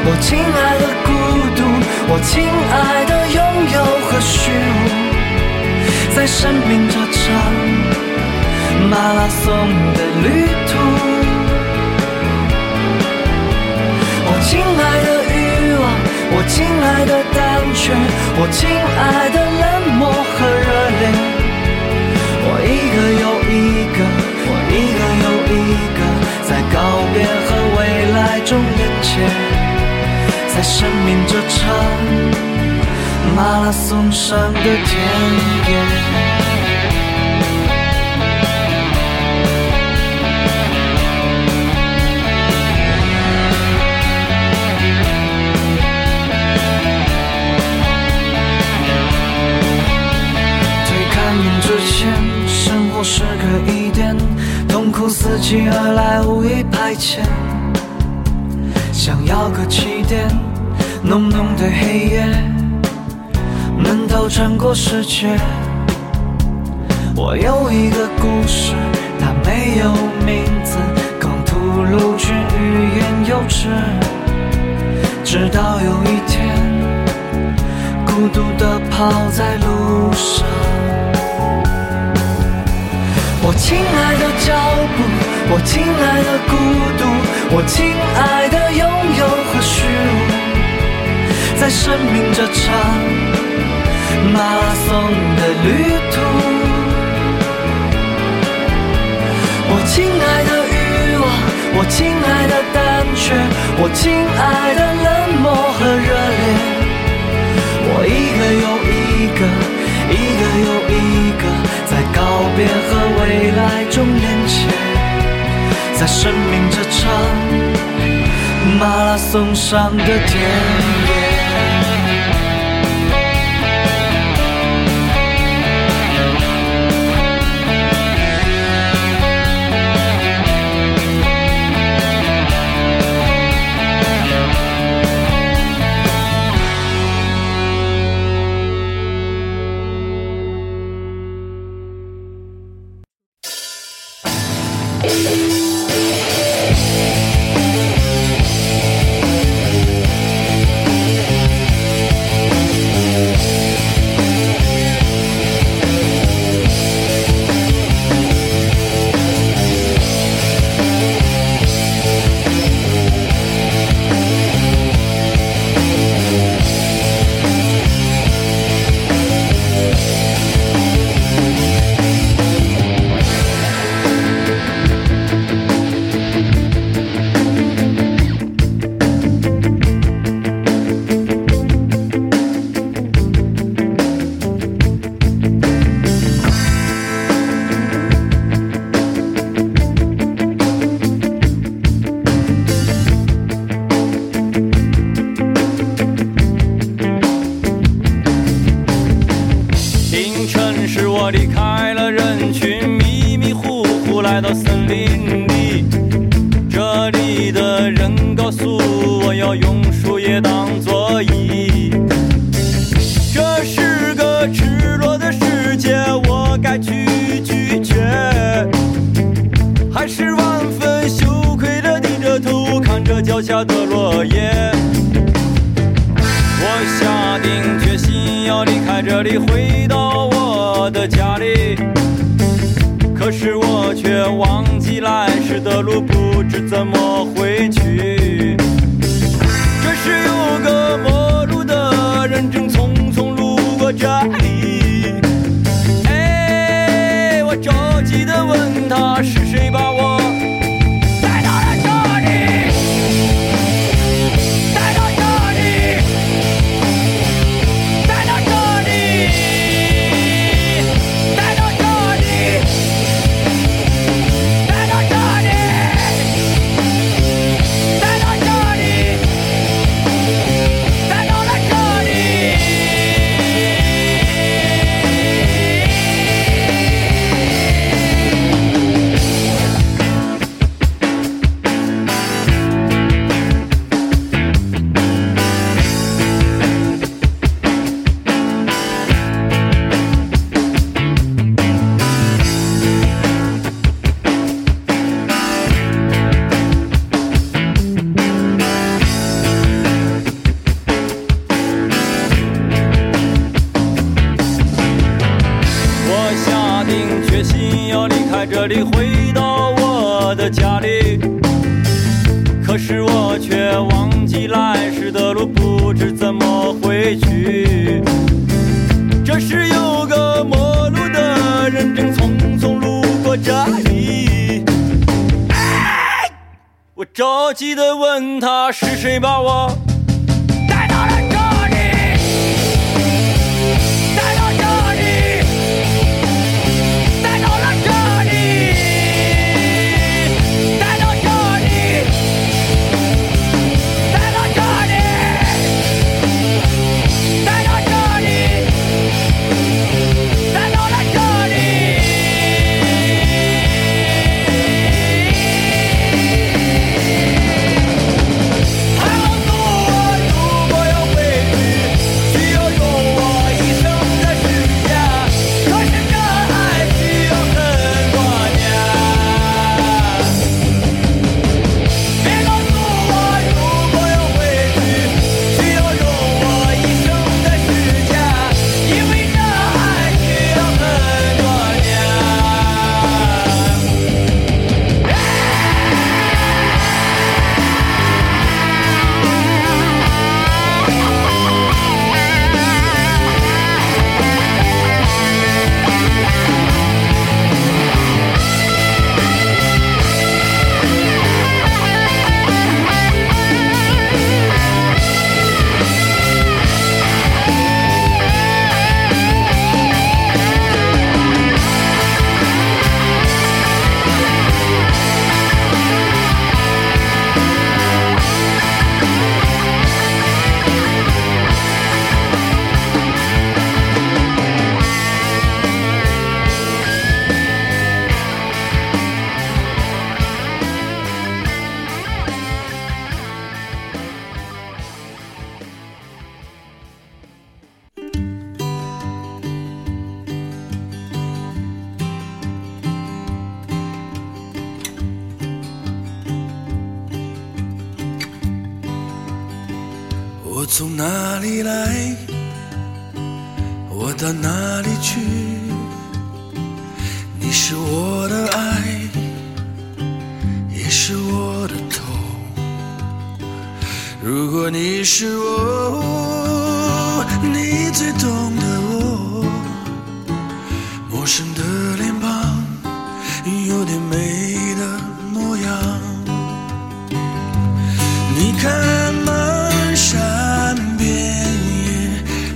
我亲爱的孤独，我亲爱的拥有和虚无，在生命这场马拉松的旅途。我亲爱的欲望，我亲爱的胆怯，我亲爱的冷漠和热烈。我一个又一个，我一个又一个，在告别和未来中连接，在生命这场马拉松上的田野。苦伺机而来，无意排遣。想要个起点，浓浓的黑夜，闷头穿过世界。我有一个故事，它没有名字，更吐露却欲言又止。直到有一天，孤独的跑在路上。我亲爱的脚步，我亲爱的孤独，我亲爱的拥有和虚无，在生命这场马拉松的旅途。我亲爱的欲望，我亲爱的胆怯，我亲爱的冷漠和热烈。我一个又一个，一个又一个，在告别和未来中连接，在生命这场马拉松上的田野。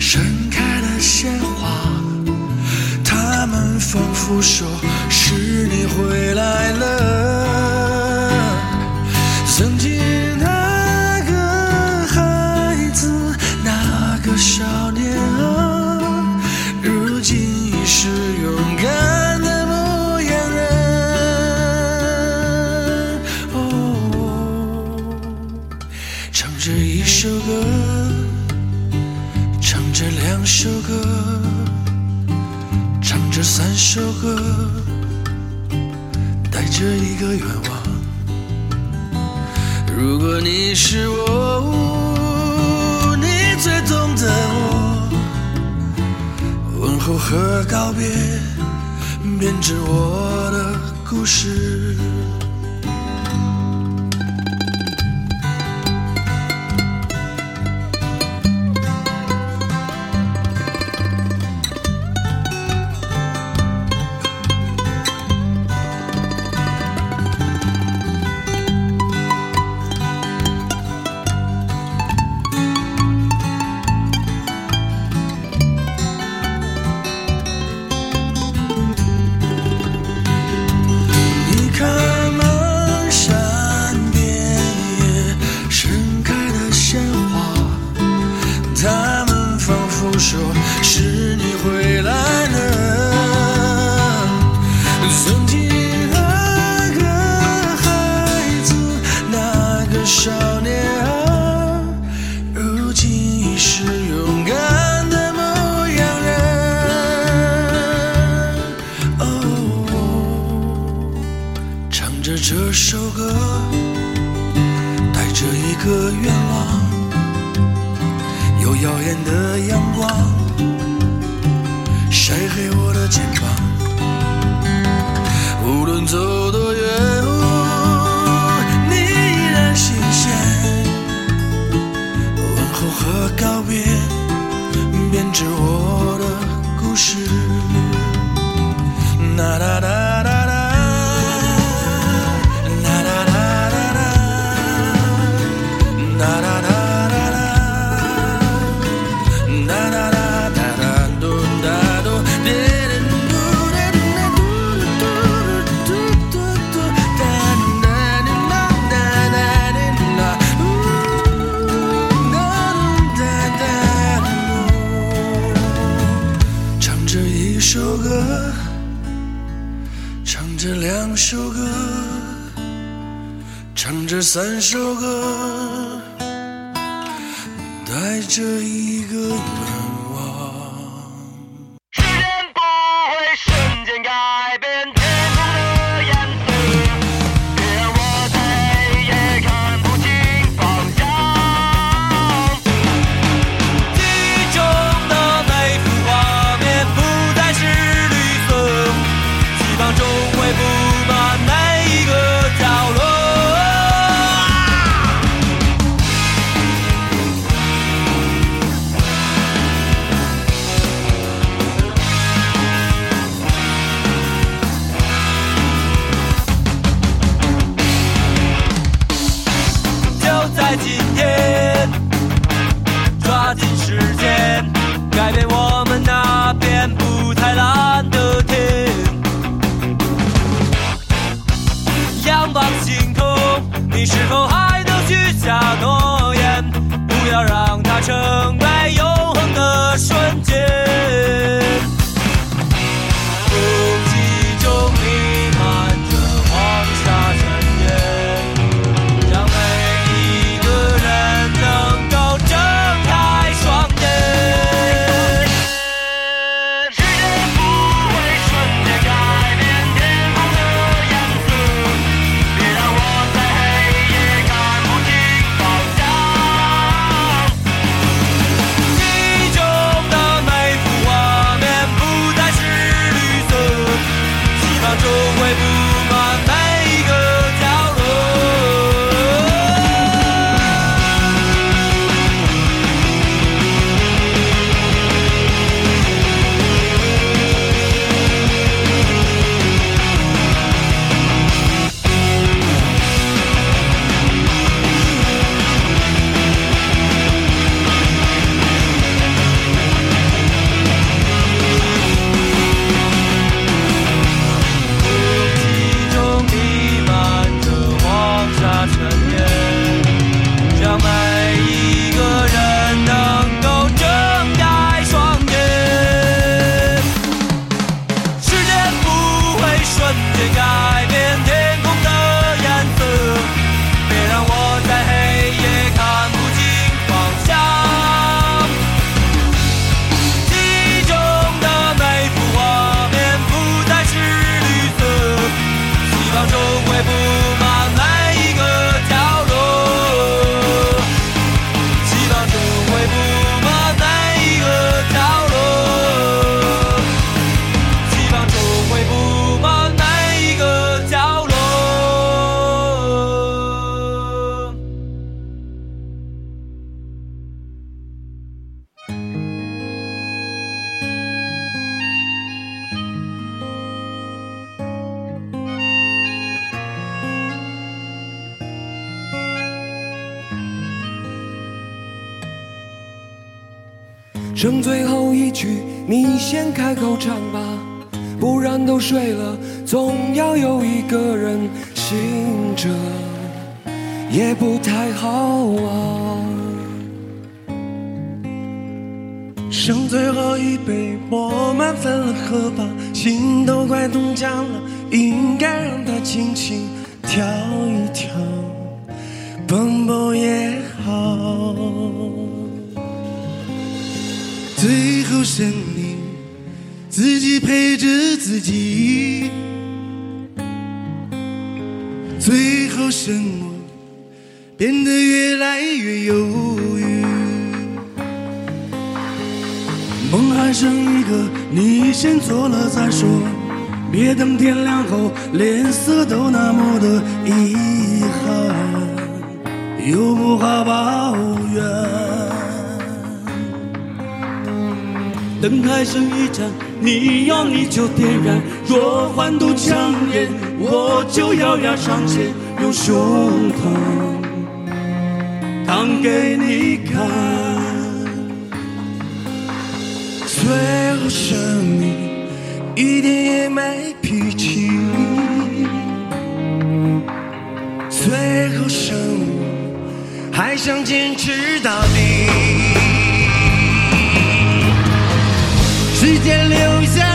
盛开的鲜花他们仿佛说的愿望。如果你是我你最懂得我问候和告别编织我的故事。不好抱怨。灯开剩一盏，你要你就点燃。若欢度枪眼，我就咬牙上前，用胸膛挡给你看。最后剩你一点也没脾气，最后剩。还想坚持到底。时间留下